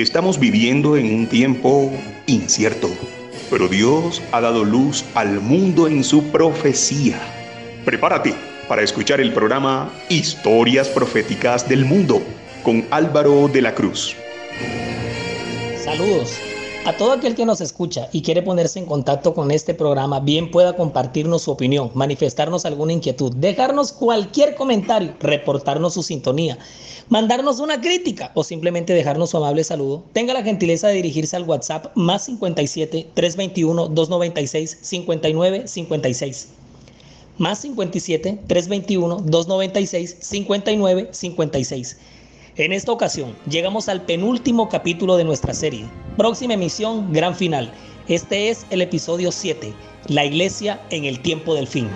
Estamos viviendo en un tiempo incierto, pero Dios ha dado luz al mundo en su profecía. Prepárate para escuchar el programa Historias Proféticas del Mundo con Álvaro de la Cruz. Saludos. A todo aquel que nos escucha y quiere ponerse en contacto con este programa, bien pueda compartirnos su opinión, manifestarnos alguna inquietud, dejarnos cualquier comentario, reportarnos su sintonía, mandarnos una crítica o simplemente dejarnos su amable saludo, tenga la gentileza de dirigirse al WhatsApp más 57 321 296 59 56. Más 57 321 296 59 56. En esta ocasión llegamos al penúltimo capítulo de nuestra serie. Próxima emisión, gran final. Este es el episodio 7, La iglesia en el tiempo del fin.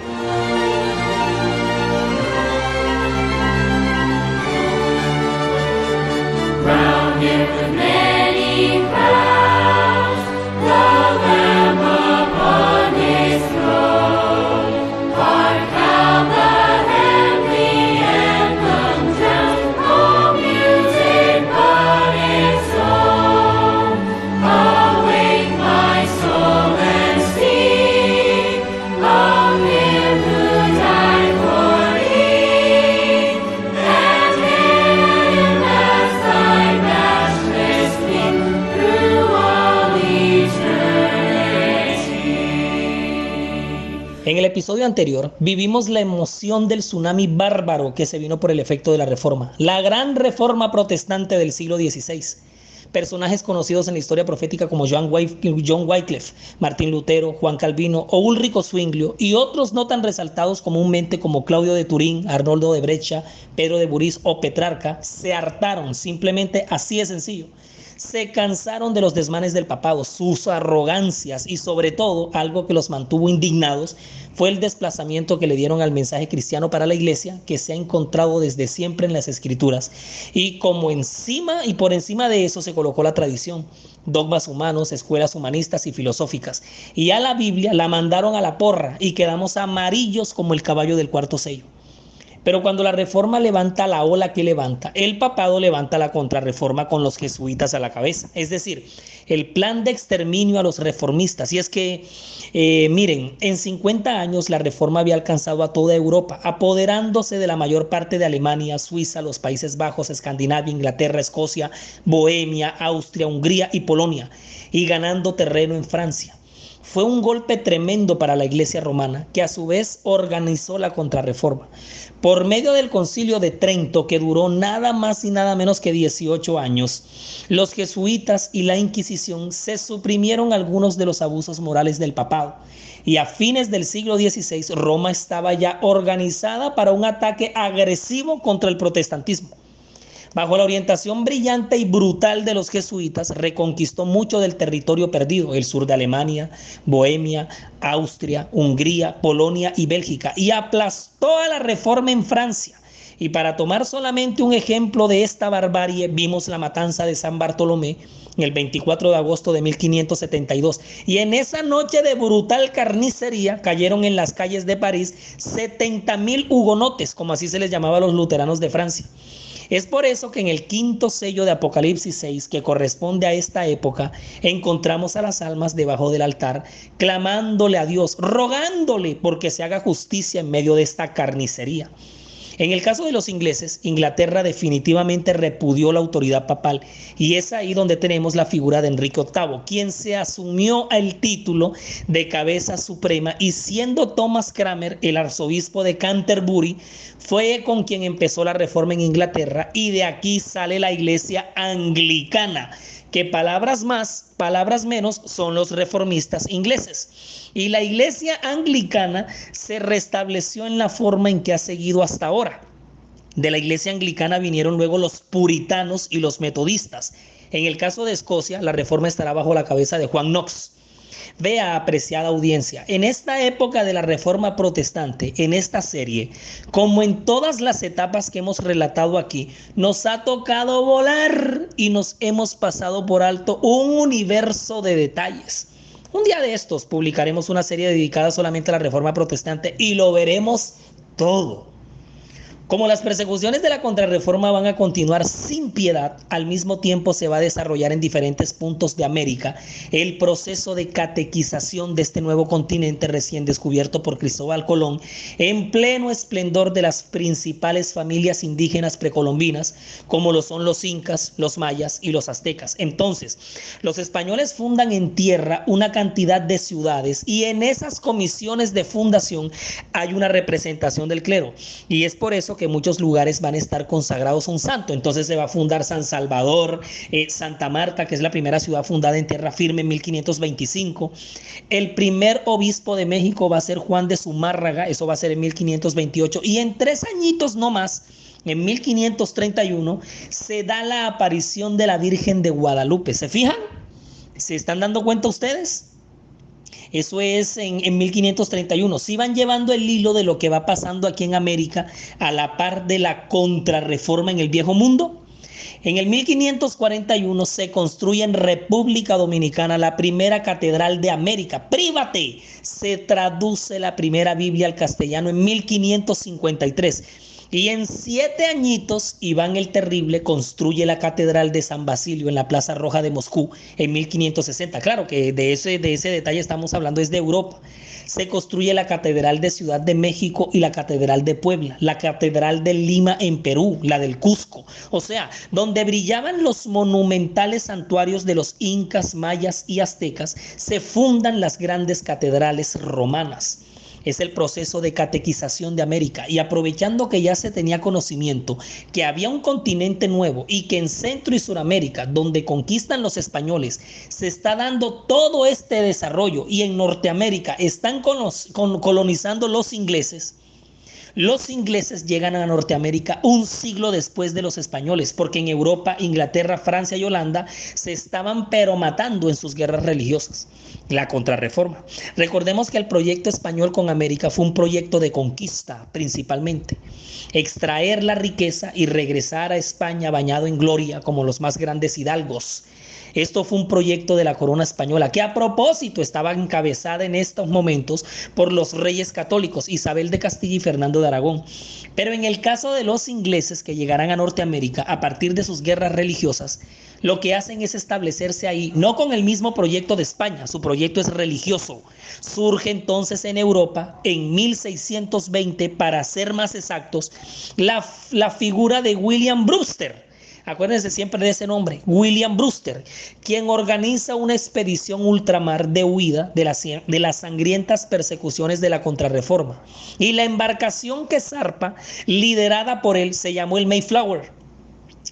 Episodio anterior vivimos la emoción del tsunami bárbaro que se vino por el efecto de la reforma, la gran reforma protestante del siglo XVI. Personajes conocidos en la historia profética como John Wycliffe, Martín Lutero, Juan Calvino o Ulrico Zwinglio y otros no tan resaltados comúnmente como Claudio de Turín, Arnoldo de Brecha, Pedro de Burís o Petrarca se hartaron simplemente así de sencillo se cansaron de los desmanes del papado, sus arrogancias y sobre todo algo que los mantuvo indignados fue el desplazamiento que le dieron al mensaje cristiano para la iglesia que se ha encontrado desde siempre en las escrituras. Y como encima y por encima de eso se colocó la tradición, dogmas humanos, escuelas humanistas y filosóficas. Y a la Biblia la mandaron a la porra y quedamos amarillos como el caballo del cuarto sello. Pero cuando la reforma levanta la ola que levanta, el papado levanta la contrarreforma con los jesuitas a la cabeza. Es decir, el plan de exterminio a los reformistas. Y es que, eh, miren, en 50 años la reforma había alcanzado a toda Europa, apoderándose de la mayor parte de Alemania, Suiza, los Países Bajos, Escandinavia, Inglaterra, Escocia, Bohemia, Austria, Hungría y Polonia, y ganando terreno en Francia fue un golpe tremendo para la Iglesia romana, que a su vez organizó la contrarreforma. Por medio del concilio de Trento, que duró nada más y nada menos que 18 años, los jesuitas y la Inquisición se suprimieron algunos de los abusos morales del papado. Y a fines del siglo XVI, Roma estaba ya organizada para un ataque agresivo contra el protestantismo. Bajo la orientación brillante y brutal de los jesuitas, reconquistó mucho del territorio perdido, el sur de Alemania, Bohemia, Austria, Hungría, Polonia y Bélgica, y aplastó a la reforma en Francia. Y para tomar solamente un ejemplo de esta barbarie, vimos la matanza de San Bartolomé el 24 de agosto de 1572. Y en esa noche de brutal carnicería cayeron en las calles de París 70 mil hugonotes, como así se les llamaba a los luteranos de Francia. Es por eso que en el quinto sello de Apocalipsis 6, que corresponde a esta época, encontramos a las almas debajo del altar, clamándole a Dios, rogándole porque se haga justicia en medio de esta carnicería. En el caso de los ingleses, Inglaterra definitivamente repudió la autoridad papal y es ahí donde tenemos la figura de Enrique VIII, quien se asumió el título de cabeza suprema y siendo Thomas Cramer el arzobispo de Canterbury, fue con quien empezó la reforma en Inglaterra y de aquí sale la iglesia anglicana que palabras más, palabras menos son los reformistas ingleses. Y la iglesia anglicana se restableció en la forma en que ha seguido hasta ahora. De la iglesia anglicana vinieron luego los puritanos y los metodistas. En el caso de Escocia, la reforma estará bajo la cabeza de Juan Knox. Vea, apreciada audiencia, en esta época de la Reforma Protestante, en esta serie, como en todas las etapas que hemos relatado aquí, nos ha tocado volar y nos hemos pasado por alto un universo de detalles. Un día de estos publicaremos una serie dedicada solamente a la Reforma Protestante y lo veremos todo. Como las persecuciones de la contrarreforma van a continuar sin piedad, al mismo tiempo se va a desarrollar en diferentes puntos de América el proceso de catequización de este nuevo continente recién descubierto por Cristóbal Colón en pleno esplendor de las principales familias indígenas precolombinas, como lo son los incas, los mayas y los aztecas. Entonces, los españoles fundan en tierra una cantidad de ciudades y en esas comisiones de fundación hay una representación del clero. Y es por eso que muchos lugares van a estar consagrados a un santo. Entonces se va a fundar San Salvador, eh, Santa Marta, que es la primera ciudad fundada en tierra firme en 1525. El primer obispo de México va a ser Juan de Zumárraga, eso va a ser en 1528. Y en tres añitos no más, en 1531, se da la aparición de la Virgen de Guadalupe. ¿Se fijan? ¿Se están dando cuenta ustedes? Eso es en, 1531. Si van llevando el hilo de lo que va pasando aquí en América a la par de la contrarreforma en el viejo mundo. En el 1541 se construye en República Dominicana la primera catedral de América. ¡Prívate! Se traduce la primera Biblia al castellano en 1553. Y en siete añitos, Iván el Terrible construye la Catedral de San Basilio en la Plaza Roja de Moscú en 1560. Claro que de ese, de ese detalle estamos hablando, es de Europa. Se construye la Catedral de Ciudad de México y la Catedral de Puebla, la Catedral de Lima en Perú, la del Cusco. O sea, donde brillaban los monumentales santuarios de los incas, mayas y aztecas, se fundan las grandes catedrales romanas es el proceso de catequización de América. Y aprovechando que ya se tenía conocimiento que había un continente nuevo y que en Centro y Suramérica, donde conquistan los españoles, se está dando todo este desarrollo y en Norteamérica están colonizando los ingleses, los ingleses llegan a Norteamérica un siglo después de los españoles, porque en Europa, Inglaterra, Francia y Holanda se estaban pero matando en sus guerras religiosas, la contrarreforma. Recordemos que el proyecto español con América fue un proyecto de conquista principalmente, extraer la riqueza y regresar a España bañado en gloria como los más grandes hidalgos esto fue un proyecto de la corona española que a propósito estaba encabezada en estos momentos por los reyes católicos Isabel de Castilla y Fernando de Aragón. Pero en el caso de los ingleses que llegarán a Norteamérica a partir de sus guerras religiosas, lo que hacen es establecerse ahí, no con el mismo proyecto de España, su proyecto es religioso. Surge entonces en Europa, en 1620, para ser más exactos, la, la figura de William Brewster Acuérdense siempre de ese nombre, William Brewster, quien organiza una expedición ultramar de huida de, de las sangrientas persecuciones de la contrarreforma. Y la embarcación que zarpa, liderada por él, se llamó el Mayflower.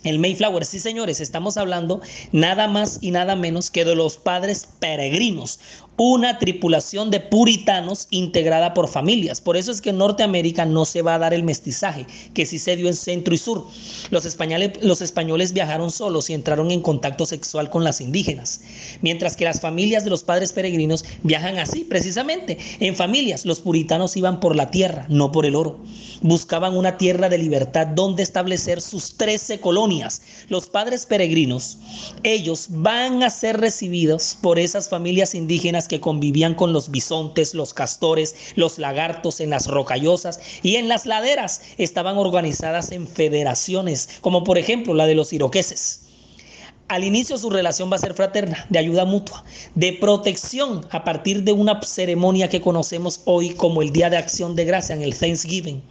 El Mayflower, sí señores, estamos hablando nada más y nada menos que de los padres peregrinos, una tripulación de puritanos integrada por familias. Por eso es que en Norteamérica no se va a dar el mestizaje, que sí se dio en centro y sur. Los españoles, los españoles viajaron solos y entraron en contacto sexual con las indígenas, mientras que las familias de los padres peregrinos viajan así, precisamente, en familias. Los puritanos iban por la tierra, no por el oro. Buscaban una tierra de libertad donde establecer sus trece colonias. Los padres peregrinos, ellos van a ser recibidos por esas familias indígenas que convivían con los bisontes, los castores, los lagartos en las rocallosas y en las laderas estaban organizadas en federaciones, como por ejemplo la de los iroqueses. Al inicio su relación va a ser fraterna, de ayuda mutua, de protección a partir de una ceremonia que conocemos hoy como el Día de Acción de Gracia en el Thanksgiving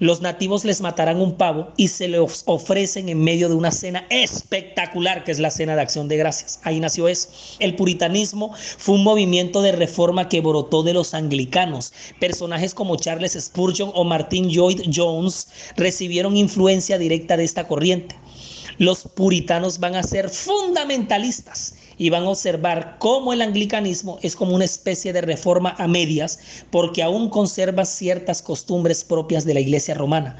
los nativos les matarán un pavo y se los ofrecen en medio de una cena espectacular, que es la cena de acción de gracias. Ahí nació eso. El puritanismo fue un movimiento de reforma que brotó de los anglicanos. Personajes como Charles Spurgeon o Martin Lloyd Jones recibieron influencia directa de esta corriente. Los puritanos van a ser fundamentalistas y van a observar cómo el anglicanismo es como una especie de reforma a medias porque aún conserva ciertas costumbres propias de la iglesia romana.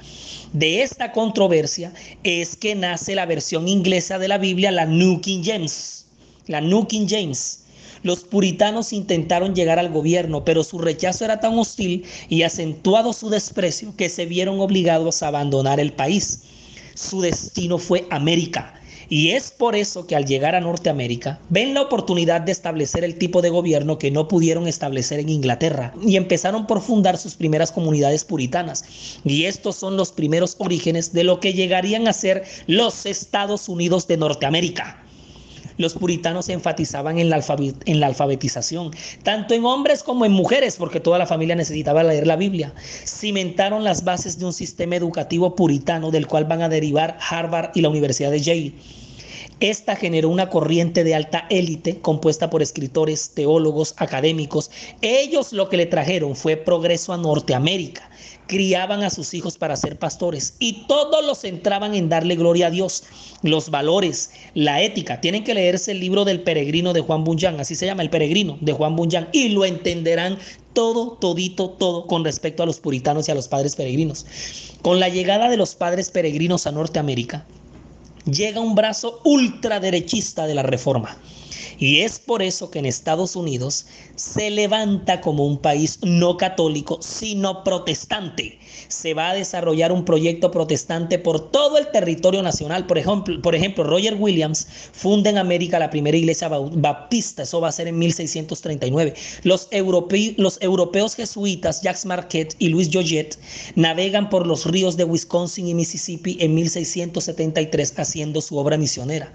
De esta controversia es que nace la versión inglesa de la Biblia, la James. La New King James. Los puritanos intentaron llegar al gobierno, pero su rechazo era tan hostil y acentuado su desprecio que se vieron obligados a abandonar el país. Su destino fue América Y es por eso que al llegar a Norteamérica ven la oportunidad de establecer el tipo de gobierno que no pudieron establecer en Inglaterra y empezaron por fundar sus primeras comunidades puritanas. Y estos son los primeros orígenes de lo que llegarían a ser los Estados Unidos de Norteamérica. Los puritanos enfatizaban en la, en la, alfabetización, tanto en hombres como en mujeres, porque toda la familia necesitaba leer la Biblia. Cimentaron las bases de un sistema educativo puritano del cual van a derivar Harvard y la Universidad de Yale. Esta generó una corriente de alta élite compuesta por escritores, teólogos, académicos. Ellos lo que le trajeron fue progreso a Norteamérica. Criaban a sus hijos para ser pastores y todos los centraban en darle gloria a Dios. Los valores, la ética. Tienen que leerse el libro del peregrino de Juan Bunyan, así se llama el peregrino de Juan Bunyan, y lo entenderán todo, todito, todo con respecto a los puritanos y a los padres peregrinos. Con la llegada de los padres peregrinos a Norteamérica, llega un brazo ultraderechista de la reforma. Y es por eso que en Estados Unidos se levanta como un país no católico, sino protestante. Se va a desarrollar un proyecto protestante por todo el territorio nacional. Por ejemplo, por ejemplo Roger Williams funda en América la primera iglesia baptista. Eso va a ser en 1639. Los, los europeos jesuitas Jacques Marquette y Luis Joyet navegan por los ríos de Wisconsin y Mississippi en 1673 haciendo su obra misionera.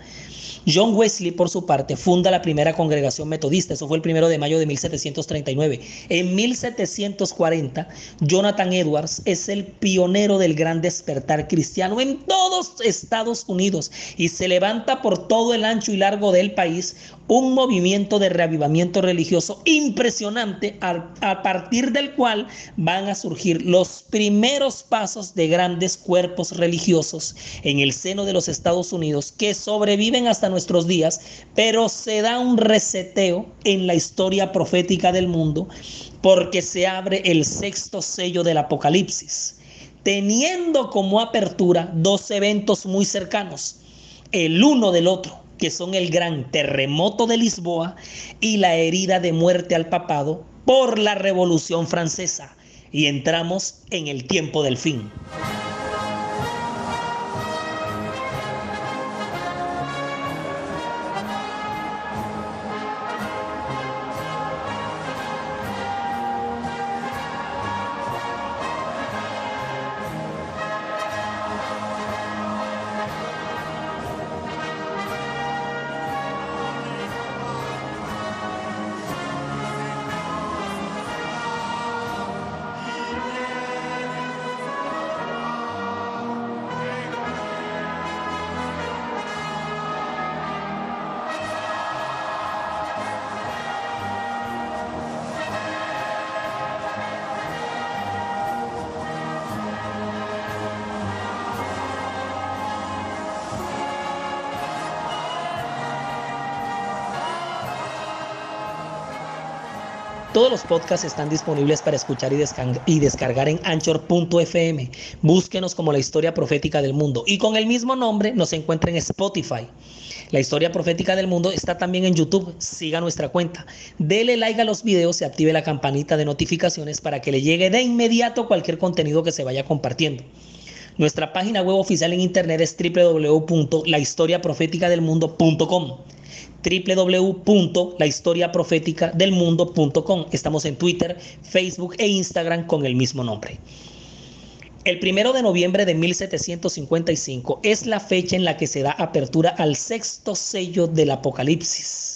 John Wesley, por su parte, funda la primera congregación metodista. Eso fue el primero de mayo de 1739. En 1740, Jonathan Edwards es el pionero del gran despertar cristiano en todos Estados Unidos y se levanta por todo el ancho y largo del país un movimiento de reavivamiento religioso impresionante a, partir del cual van a surgir los primeros pasos de grandes cuerpos religiosos en el seno de los Estados Unidos que sobreviven hasta nuestros días, pero se da un reseteo en la historia profética del mundo porque se abre el sexto sello del Apocalipsis, teniendo como apertura dos eventos muy cercanos, el uno del otro que son el gran terremoto de Lisboa y la herida de muerte al papado por la Revolución Francesa. Y entramos en el tiempo del fin. Todos los podcasts están disponibles para escuchar y, descargar en anchor.fm. Búsquenos como la historia profética del mundo. Y con el mismo nombre nos encuentra en Spotify. La historia profética del mundo está también en YouTube. Siga nuestra cuenta. Dele like a los videos y active la campanita de notificaciones para que le llegue de inmediato cualquier contenido que se vaya compartiendo. Nuestra página web oficial en internet es www.lahistoriaprofeticadelmundo.com www.lahistoriaprofeticadelmundo.com. Estamos en Twitter, Facebook e Instagram con el mismo nombre. El primero de noviembre de 1755 es la fecha en la que se da apertura al sexto sello del Apocalipsis.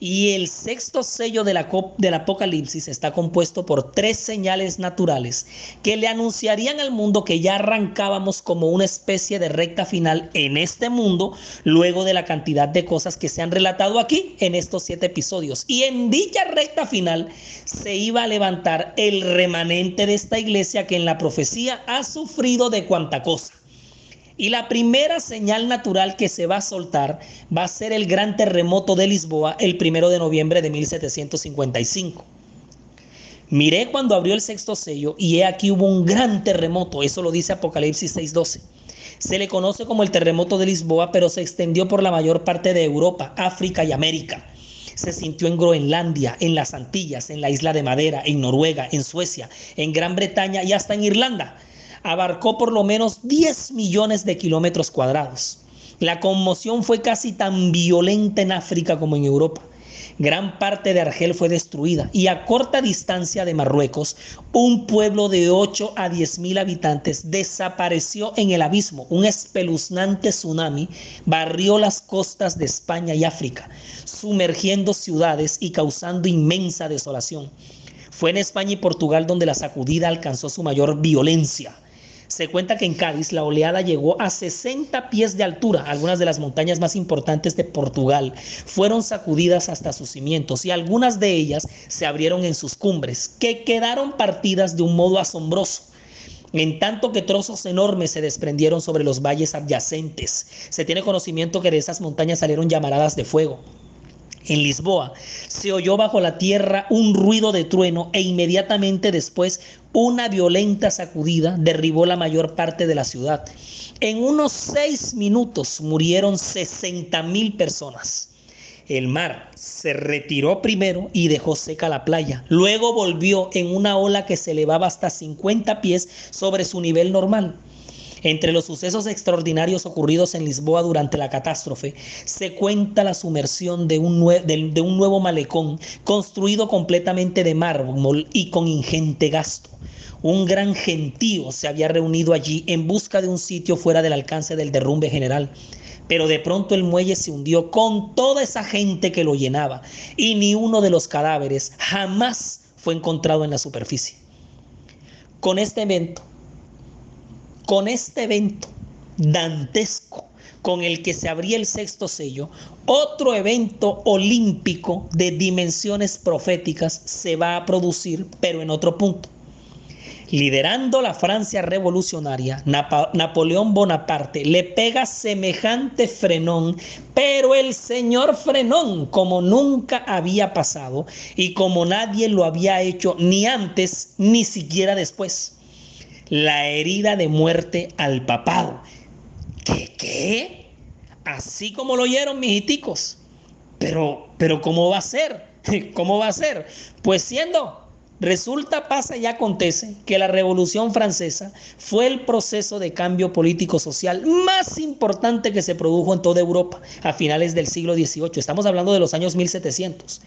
Y el sexto sello de la del Apocalipsis está compuesto por tres señales naturales que le anunciarían al mundo que ya arrancábamos como una especie de recta final en este mundo, luego de la cantidad de cosas que se han relatado aquí en estos siete episodios. Y en dicha recta final se iba a levantar el remanente de esta iglesia que en la profecía ha sufrido de cuanta cosa. Y la primera señal natural que se va a soltar va a ser el gran terremoto de Lisboa el primero de noviembre de 1755. Miré cuando abrió el sexto sello y he aquí hubo un gran terremoto, eso lo dice Apocalipsis 6:12. Se le conoce como el terremoto de Lisboa, pero se extendió por la mayor parte de Europa, África y América. Se sintió en Groenlandia, en las Antillas, en la isla de Madera, en Noruega, en Suecia, en Gran Bretaña y hasta en Irlanda abarcó por lo menos 10 millones de kilómetros cuadrados. La conmoción fue casi tan violenta en África como en Europa. Gran parte de Argel fue destruida y a corta distancia de Marruecos, un pueblo de 8 a 10 mil habitantes desapareció en el abismo. Un espeluznante tsunami barrió las costas de España y África, sumergiendo ciudades y causando inmensa desolación. Fue en España y Portugal donde la sacudida alcanzó su mayor violencia. Se cuenta que en Cádiz la oleada llegó a 60 pies de altura. Algunas de las montañas más importantes de Portugal fueron sacudidas hasta sus cimientos y algunas de ellas se abrieron en sus cumbres, que quedaron partidas de un modo asombroso. En tanto que trozos enormes se desprendieron sobre los valles adyacentes. Se tiene conocimiento que de esas montañas salieron llamaradas de fuego en Lisboa, se oyó bajo la tierra un ruido de trueno e inmediatamente después una violenta sacudida derribó la mayor parte de la ciudad. En unos seis minutos murieron 60 mil personas. El mar se retiró primero y dejó seca la playa. Luego volvió en una ola que se elevaba hasta 50 pies sobre su nivel normal. Entre los sucesos extraordinarios ocurridos en Lisboa durante la catástrofe, se cuenta la sumersión de un, nuevo malecón construido completamente de mármol y con ingente gasto. Un gran gentío se había reunido allí en busca de un sitio fuera del alcance del derrumbe general. Pero de pronto el muelle se hundió con toda esa gente que lo llenaba y ni uno de los cadáveres jamás fue encontrado en la superficie. Con este evento, con este evento dantesco con el que se abría el sexto sello, otro evento olímpico de dimensiones proféticas se va a producir, pero en otro punto. Liderando la Francia revolucionaria, Napoleón Bonaparte le pega semejante frenón, pero el señor frenón, como nunca había pasado y como nadie lo había hecho ni antes ni siquiera después la herida de muerte al papado. ¿Qué? ¿Qué? Así como lo oyeron, mijiticos. Pero, pero ¿cómo va a ser? ¿Cómo va a ser? Pues siendo, resulta, pasa y acontece que la Revolución Francesa fue el proceso de cambio político-social más importante que se produjo en toda Europa a finales del siglo XVIII. Estamos hablando de los años 1700.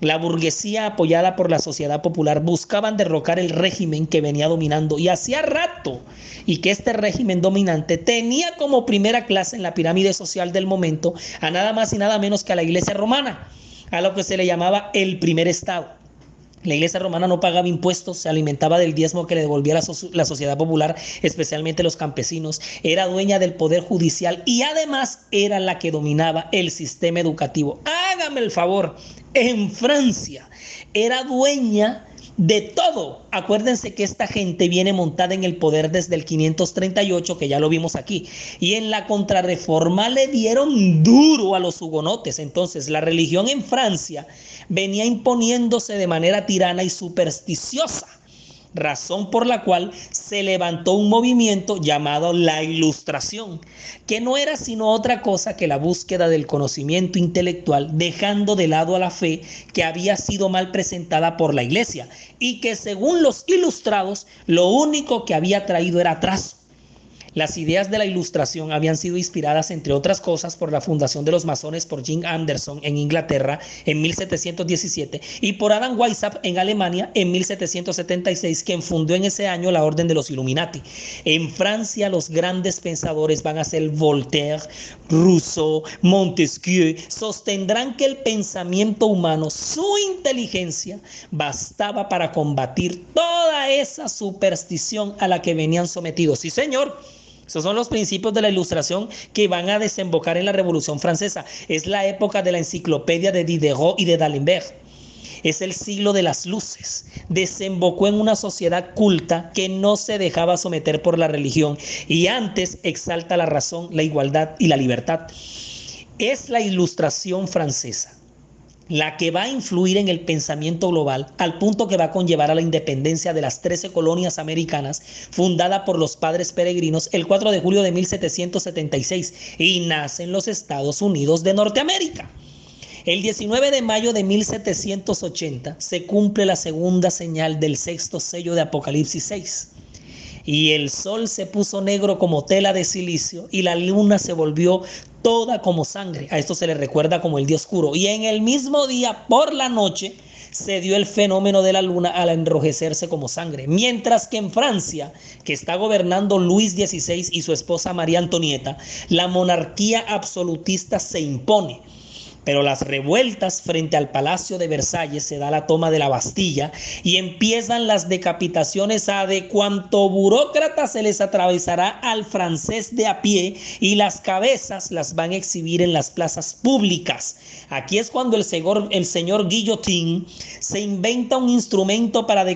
La burguesía apoyada por la sociedad popular buscaban derrocar el régimen que venía dominando y hacía rato y que este régimen dominante tenía como primera clase en la pirámide social del momento a nada más y nada menos que a la iglesia romana, a lo que se le llamaba el primer estado. La iglesia romana no pagaba impuestos, se alimentaba del diezmo que le devolvía la, la, sociedad popular, especialmente los campesinos, era dueña del poder judicial y además era la que dominaba el sistema educativo. Hágame el favor, en Francia era dueña de todo. Acuérdense que esta gente viene montada en el poder desde el 538, que ya lo vimos aquí. Y en la contrarreforma le dieron duro a los hugonotes. Entonces, la religión en Francia venía imponiéndose de manera tirana y supersticiosa razón por la cual se levantó un movimiento llamado la Ilustración, que no era sino otra cosa que la búsqueda del conocimiento intelectual, dejando de lado a la fe que había sido mal presentada por la iglesia y que según los ilustrados lo único que había traído era atraso las ideas de la ilustración habían sido inspiradas, entre otras cosas, por la fundación de los masones por Jim Anderson en Inglaterra en 1717 y por Adam Weishaupt en Alemania en 1776, quien fundó en ese año la Orden de los Illuminati. En Francia los grandes pensadores van a ser Voltaire, Rousseau, Montesquieu, sostendrán que el pensamiento humano, su inteligencia, bastaba para combatir toda esa superstición a la que venían sometidos. Sí, señor. Esos son los principios de la ilustración que van a desembocar en la Revolución Francesa. Es la época de la enciclopedia de Diderot y de D'Alembert. Es el siglo de las luces. Desembocó en una sociedad culta que no se dejaba someter por la religión y antes exalta la razón, la igualdad y la libertad. Es la ilustración francesa la que va a influir en el pensamiento global al punto que va a conllevar a la independencia de las 13 colonias americanas fundada por los padres peregrinos el 4 de julio de 1776 y nacen los Estados Unidos de Norteamérica. El 19 de mayo de 1780 se cumple la segunda señal del sexto sello de Apocalipsis 6. Y el sol se puso negro como tela de silicio y la luna se volvió toda como sangre. A esto se le recuerda como el día oscuro. Y en el mismo día, por la noche, se dio el fenómeno de la luna al enrojecerse como sangre. Mientras que en Francia, que está gobernando Luis XVI y su esposa María Antonieta, la monarquía absolutista se impone pero las revueltas frente al Palacio de Versalles se da la toma de la Bastilla y empiezan las decapitaciones a de cuanto burócrata se les atravesará al francés de a pie y las cabezas las van a exhibir en las plazas públicas. Aquí es cuando el señor, Guillotín se inventa un instrumento para,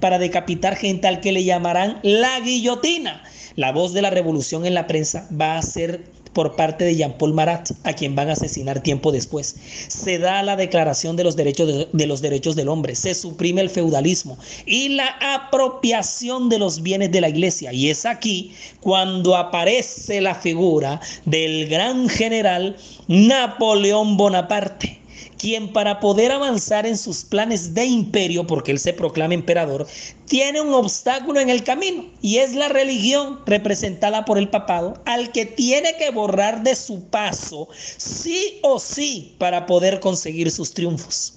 para decapitar gente al que le llamarán la guillotina. La voz de la revolución en la prensa va a ser por parte de Jean-Paul Marat, a quien van a asesinar tiempo después. Se da la declaración de los, derechos de, de, los derechos del hombre, se suprime el feudalismo y la apropiación de los bienes de la iglesia. Y es aquí cuando aparece la figura del gran general Napoleón Bonaparte quien para poder avanzar en sus planes de imperio, porque él se proclama emperador, tiene un obstáculo en el camino y es la religión representada por el papado, al que tiene que borrar de su paso sí o sí para poder conseguir sus triunfos.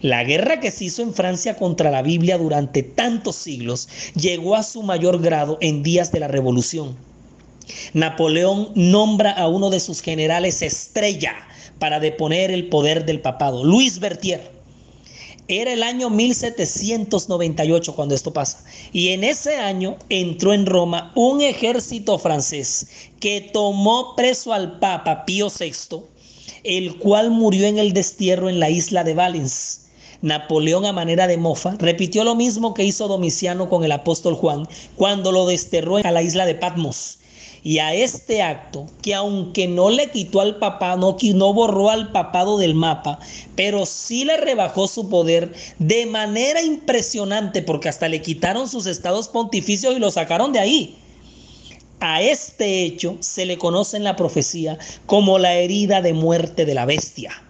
La guerra que se hizo en Francia contra la Biblia durante tantos siglos llegó a su mayor grado en días de la Revolución. Napoleón nombra a uno de sus generales estrella, para deponer el poder del papado. Luis Bertier. Era el año 1798 cuando esto pasa. Y en ese año entró en Roma un ejército francés que tomó preso al Papa Pío VI, el cual murió en el destierro en la isla de Valens. Napoleón a manera de mofa repitió lo mismo que hizo Domiciano con el apóstol Juan cuando lo desterró a la isla de Patmos y a este acto, que aunque no le quitó al papá, no, no borró al papado del mapa, pero sí le rebajó su poder de manera impresionante, porque hasta le quitaron sus estados pontificios y lo sacaron de ahí. A este hecho se le conoce en la profecía como la herida de muerte de la bestia.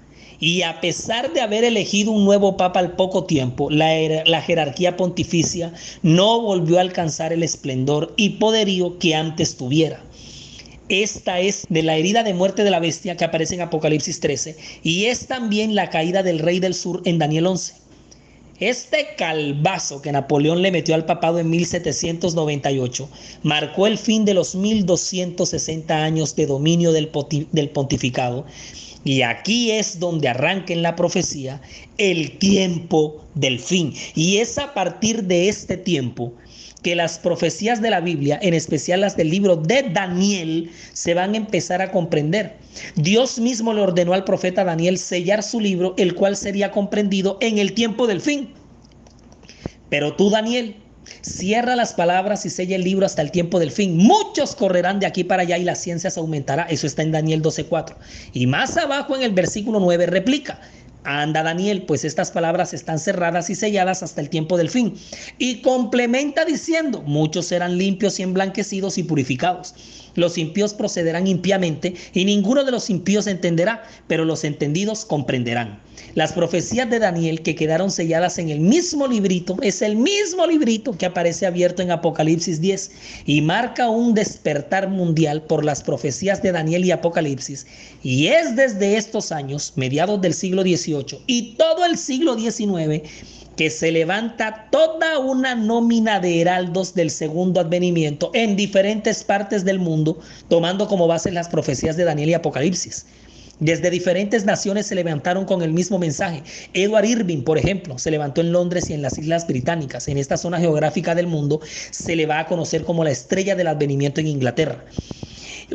Y a pesar de haber elegido un nuevo papa al poco tiempo, la, jerarquía pontificia no volvió a alcanzar el esplendor y poderío que antes tuviera. Esta es de la herida de muerte de la bestia que aparece en Apocalipsis 13 y es también la caída del rey del sur en Daniel 11. Este calvazo que Napoleón le metió al papado en 1798 marcó el fin de los 1260 años de dominio del pontificado y aquí es donde arranca en la profecía el tiempo del fin. Y es a partir de este tiempo que las profecías de la Biblia, en especial las del libro de Daniel, se van a empezar a comprender. Dios mismo le ordenó al profeta Daniel sellar su libro, el cual sería comprendido en el tiempo del fin. Pero tú, Daniel, Cierra las palabras y sella el libro hasta el tiempo del fin. Muchos correrán de aquí para allá y la ciencia se aumentará. Eso está en Daniel 12:4. Y más abajo en el versículo 9 replica. Anda Daniel, pues estas palabras están cerradas y selladas hasta el tiempo del fin. Y complementa diciendo, muchos serán limpios y emblanquecidos y purificados. Los impíos procederán impiamente y ninguno de los impíos entenderá, pero los entendidos comprenderán. Las profecías de Daniel que quedaron selladas en el mismo librito, es el mismo librito que aparece abierto en Apocalipsis 10 y marca un despertar mundial por las profecías de Daniel y Apocalipsis. Y es desde estos años, mediados del siglo XVIII y todo el siglo XIX, se levanta toda una nómina de heraldos del segundo advenimiento en diferentes partes del mundo, tomando como base las profecías de Daniel y Apocalipsis. Desde diferentes naciones se levantaron con el mismo mensaje. Edward Irving, por ejemplo, se levantó en Londres y en las Islas Británicas. En esta zona geográfica del mundo se le va a conocer como la estrella del advenimiento en Inglaterra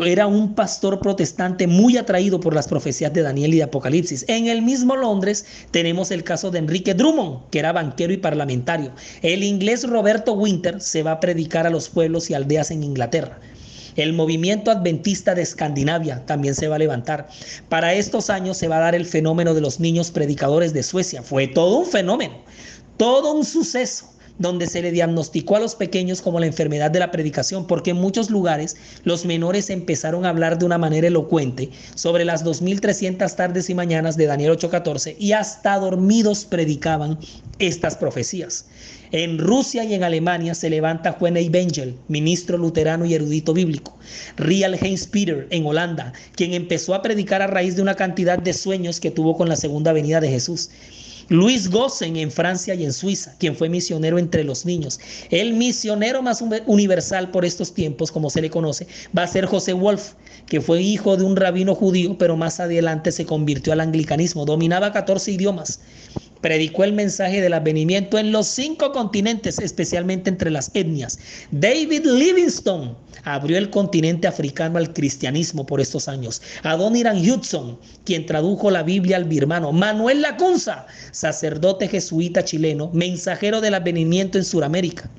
era un pastor protestante muy atraído por las profecías de Daniel y de Apocalipsis. En el mismo Londres tenemos el caso de Enrique Drummond, que era banquero y parlamentario. El inglés Roberto Winter se va a predicar a los pueblos y aldeas en Inglaterra. El movimiento adventista de Escandinavia también se va a levantar. Para estos años se va a dar el fenómeno de los niños predicadores de Suecia. Fue todo un fenómeno, todo un suceso donde se le diagnosticó a los pequeños como la enfermedad de la predicación, porque en muchos lugares los menores empezaron a hablar de una manera elocuente sobre las 2300 tardes y mañanas de Daniel 8:14 y hasta dormidos predicaban estas profecías. En Rusia y en Alemania se levanta Juan Evangel, ministro luterano y erudito bíblico. Rial Heinz Peter en Holanda, quien empezó a predicar a raíz de una cantidad de sueños que tuvo con la segunda venida de Jesús. Luis Gossen en Francia y en Suiza, quien fue misionero entre los niños. El misionero más universal por estos tiempos, como se le conoce, va a ser José Wolf, que fue hijo de un rabino judío, pero más adelante se convirtió al anglicanismo. Dominaba 14 idiomas. Predicó el mensaje del advenimiento en los cinco continentes, especialmente entre las etnias. David Livingstone abrió el continente africano al cristianismo por estos años. Adoniran Hudson, quien tradujo la Biblia al birmano. Manuel Lacunza, sacerdote jesuita chileno, mensajero del advenimiento en Sudamérica.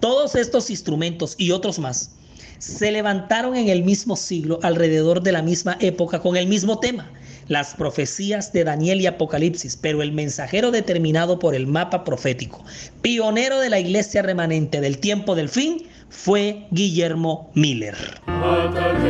Todos estos instrumentos y otros más se levantaron en el mismo siglo, alrededor de la misma época, con el mismo tema las profecías de Daniel y Apocalipsis, pero el mensajero determinado por el mapa profético, pionero de la iglesia remanente del tiempo del fin, fue Guillermo Miller. a todas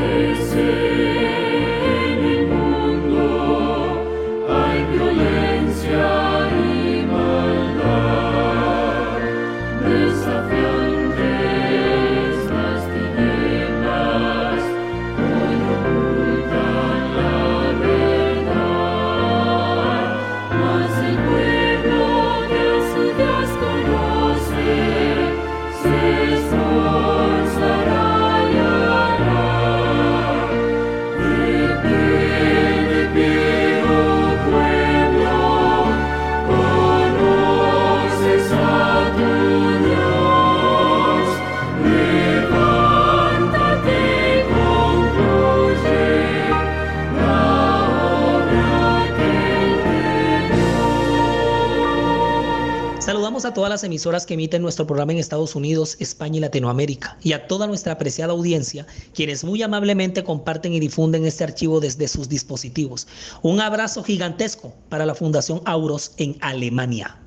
las emisoras que emiten nuestro programa en Estados Unidos, España y Latinoamérica, y a toda nuestra apreciada audiencia, quienes muy amablemente comparten y difunden este archivo desde sus dispositivos. Un abrazo gigantesco para la Fundación Auros en Alemania.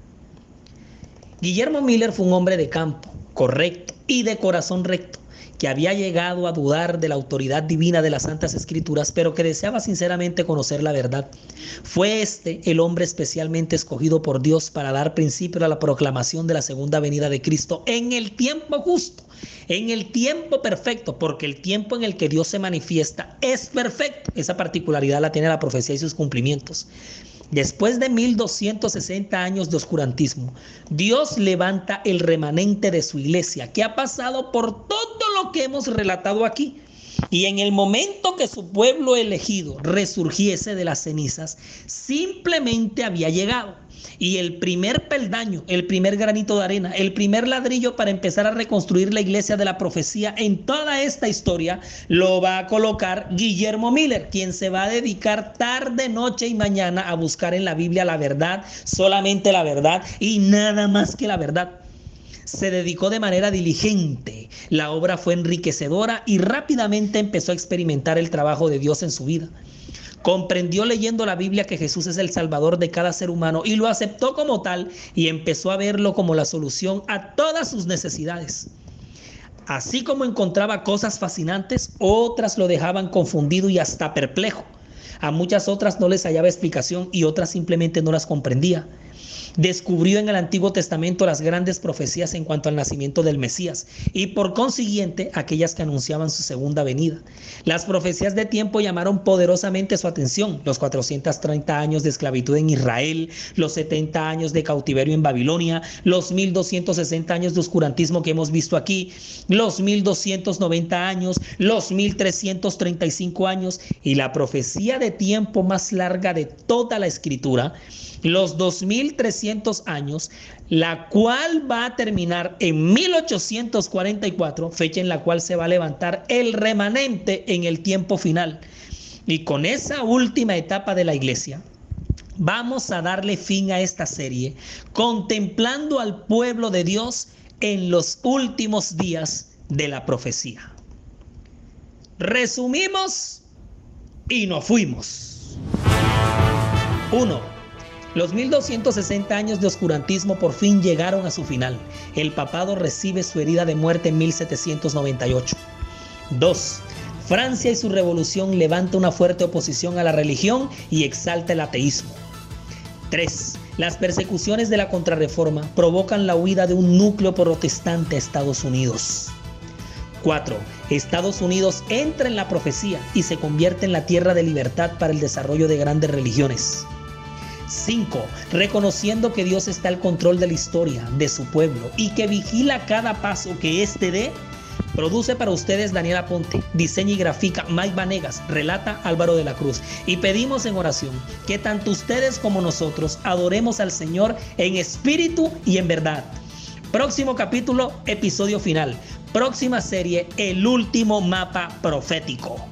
Guillermo Miller fue un hombre de campo, correcto y de corazón recto que había llegado a dudar de la autoridad divina de las Santas Escrituras, pero que deseaba sinceramente conocer la verdad. Fue este el hombre especialmente escogido por Dios para dar principio a la proclamación de la segunda venida de Cristo en el tiempo justo, en el tiempo perfecto, porque el tiempo en el que Dios se manifiesta es perfecto. Esa particularidad la tiene la profecía y sus cumplimientos. Después de 1260 años de oscurantismo, Dios levanta el remanente de su iglesia, que ha pasado por todo lo que hemos relatado aquí. Y en el momento que su pueblo elegido resurgiese de las cenizas, simplemente había llegado. Y el primer peldaño, el primer granito de arena, el primer ladrillo para empezar a reconstruir la iglesia de la profecía en toda esta historia, lo va a colocar Guillermo Miller, quien se va a dedicar tarde, noche y mañana a buscar en la Biblia la verdad, solamente la verdad y nada más que la verdad se dedicó de manera diligente. La obra fue enriquecedora y rápidamente empezó a experimentar el trabajo de Dios en su vida. Comprendió leyendo la Biblia que Jesús es el Salvador de cada ser humano y lo aceptó como tal y empezó a verlo como la solución a todas sus necesidades. Así como encontraba cosas fascinantes, otras lo dejaban confundido y hasta perplejo. A muchas otras no les hallaba explicación y otras simplemente no las comprendía descubrió en el Antiguo Testamento las grandes profecías en cuanto al nacimiento del Mesías y por consiguiente aquellas que anunciaban su segunda venida. Las profecías de tiempo llamaron poderosamente su atención, los 430 años de esclavitud en Israel, los 70 años de cautiverio en Babilonia, los 1260 años de oscurantismo que hemos visto aquí, los 1290 años, los 1335 años y la profecía de tiempo más larga de toda la escritura los 2300 años, la cual va a terminar en 1844, fecha en la cual se va a levantar el remanente en el tiempo final. Y con esa última etapa de la iglesia, vamos a darle fin a esta serie, contemplando al pueblo de Dios en los últimos días de la profecía. Resumimos y nos fuimos. 1 Los 1260 años de oscurantismo por fin llegaron a su final. El papado recibe su herida de muerte en 1798. 2. Francia y su revolución levanta una fuerte oposición a la religión y exalta el ateísmo. 3. Las persecuciones de la contrarreforma provocan la huida de un núcleo protestante a Estados Unidos. 4. Estados Unidos entra en la profecía y se convierte en la tierra de libertad para el desarrollo de grandes religiones. 5. Reconociendo que Dios está al control de la historia de su pueblo y que vigila cada paso que éste dé. Produce para ustedes Daniela Ponte, diseña y grafica Mike Vanegas, relata Álvaro de la Cruz. Y pedimos en oración que tanto ustedes como nosotros adoremos al Señor en espíritu y en verdad. Próximo capítulo, episodio final. Próxima serie, el último mapa profético.